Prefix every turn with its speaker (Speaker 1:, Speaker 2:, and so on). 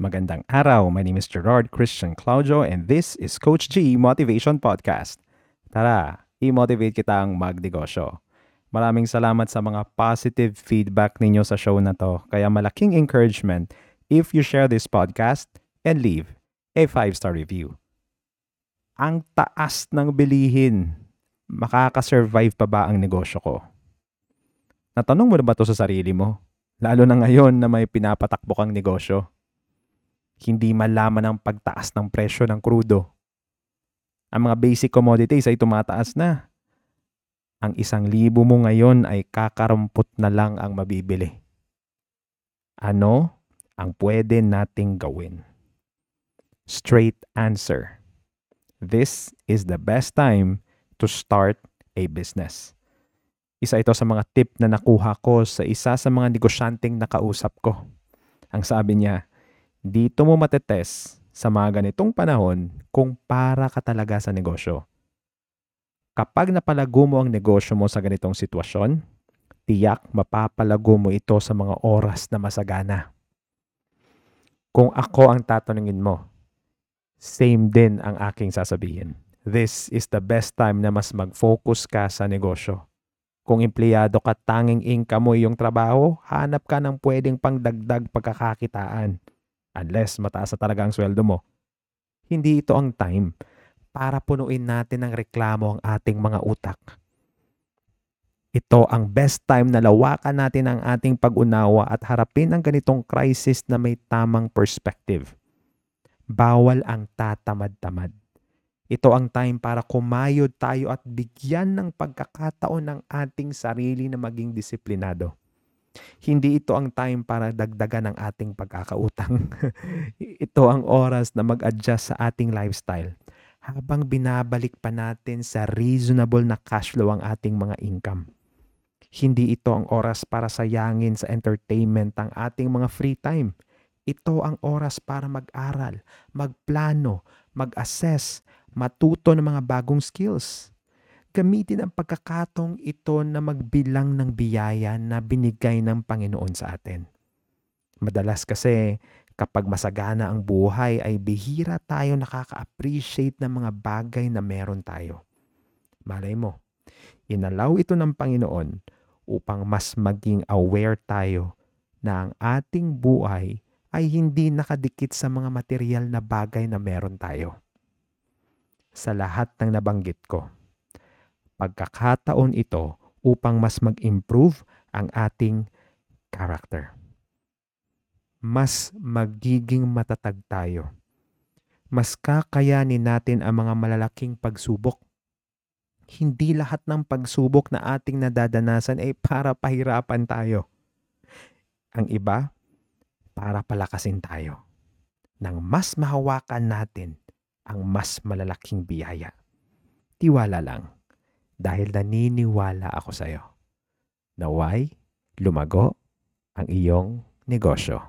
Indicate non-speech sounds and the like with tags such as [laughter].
Speaker 1: Magandang araw. My name is Gerard Christian Claudio and this is Coach G Motivation Podcast. Tara, i-motivate kitang magnegosyo. Maraming salamat sa mga positive feedback ninyo sa show na to. Kaya malaking encouragement if you share this podcast and leave a 5-star review. Ang taas ng bilihin. Makakasurvive pa ba ang negosyo ko? Natanong mo na ba to sa sarili mo? Lalo na ngayon na may pinapatakbo kang negosyo hindi malaman ang pagtaas ng presyo ng krudo. Ang mga basic commodities ay tumataas na. Ang isang libo mo ngayon ay kakarumpot na lang ang mabibili. Ano ang pwede nating gawin? Straight answer. This is the best time to start a business. Isa ito sa mga tip na nakuha ko sa isa sa mga negosyanteng nakausap ko. Ang sabi niya, dito mo matetes sa mga ganitong panahon kung para ka talaga sa negosyo. Kapag napalago mo ang negosyo mo sa ganitong sitwasyon, tiyak mapapalago mo ito sa mga oras na masagana. Kung ako ang tatanungin mo, same din ang aking sasabihin. This is the best time na mas mag-focus ka sa negosyo. Kung empleyado ka, tanging income mo yung trabaho, hanap ka ng pwedeng pangdagdag pagkakakitaan unless mataas na talaga ang sweldo mo. Hindi ito ang time para punuin natin ng reklamo ang ating mga utak. Ito ang best time na lawakan natin ang ating pag-unawa at harapin ang ganitong crisis na may tamang perspective. Bawal ang tatamad-tamad. Ito ang time para kumayod tayo at bigyan ng pagkakataon ng ating sarili na maging disiplinado. Hindi ito ang time para dagdagan ang ating pagkakautang. [laughs] ito ang oras na mag-adjust sa ating lifestyle habang binabalik pa natin sa reasonable na cash flow ang ating mga income. Hindi ito ang oras para sayangin sa entertainment ang ating mga free time. Ito ang oras para mag-aral, magplano, mag-assess, matuto ng mga bagong skills gamitin ang pagkakatong ito na magbilang ng biyaya na binigay ng Panginoon sa atin. Madalas kasi kapag masagana ang buhay ay bihira tayo nakaka-appreciate ng mga bagay na meron tayo. Malay mo, inalaw ito ng Panginoon upang mas maging aware tayo na ang ating buhay ay hindi nakadikit sa mga material na bagay na meron tayo. Sa lahat ng nabanggit ko, pagkakataon ito upang mas mag-improve ang ating character. Mas magiging matatag tayo. Mas kakayanin natin ang mga malalaking pagsubok. Hindi lahat ng pagsubok na ating nadadanasan ay para pahirapan tayo. Ang iba, para palakasin tayo. Nang mas mahawakan natin ang mas malalaking biyaya. Tiwala lang dahil naniniwala ako sa iyo. Naway, lumago ang iyong negosyo.